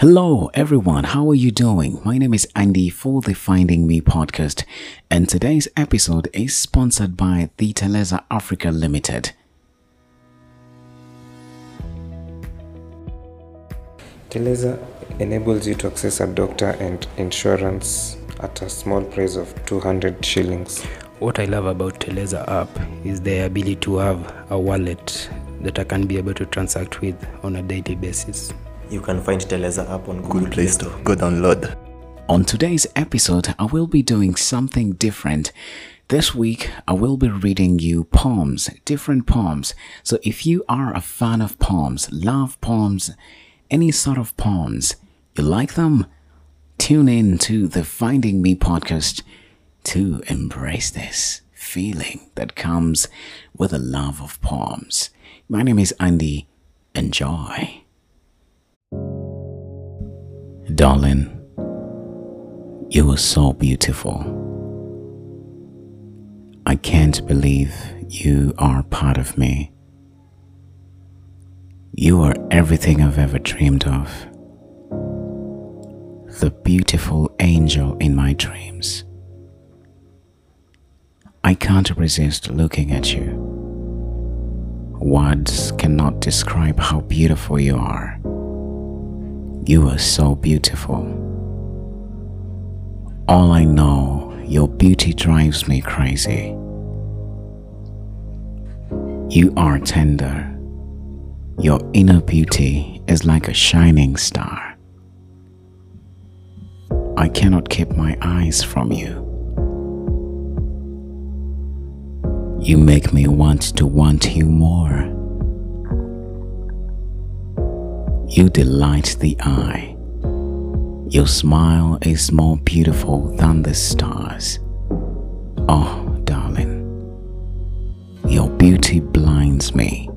Hello, everyone. How are you doing? My name is Andy for the Finding Me podcast, and today's episode is sponsored by the Teleza Africa Limited. Teleza enables you to access a doctor and insurance at a small price of 200 shillings. What I love about Teleza app is the ability to have a wallet that I can be able to transact with on a daily basis. You can find Teleza app on Google, Google Play Store. Go download. On today's episode, I will be doing something different. This week, I will be reading you poems, different poems. So if you are a fan of poems, love poems, any sort of poems, you like them, tune in to the Finding Me podcast to embrace this feeling that comes with a love of poems. My name is Andy. Enjoy. Darling, you are so beautiful. I can't believe you are part of me. You are everything I've ever dreamed of. The beautiful angel in my dreams. I can't resist looking at you. Words cannot describe how beautiful you are. You are so beautiful. All I know, your beauty drives me crazy. You are tender. Your inner beauty is like a shining star. I cannot keep my eyes from you. You make me want to want you more. You delight the eye. Your smile is more beautiful than the stars. Oh, darling, your beauty blinds me.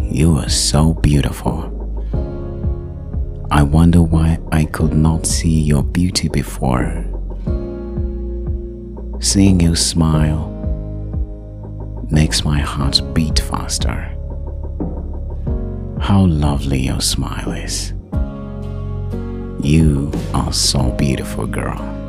You are so beautiful. I wonder why I could not see your beauty before. Seeing you smile makes my heart beat faster. How lovely your smile is. You are so beautiful, girl.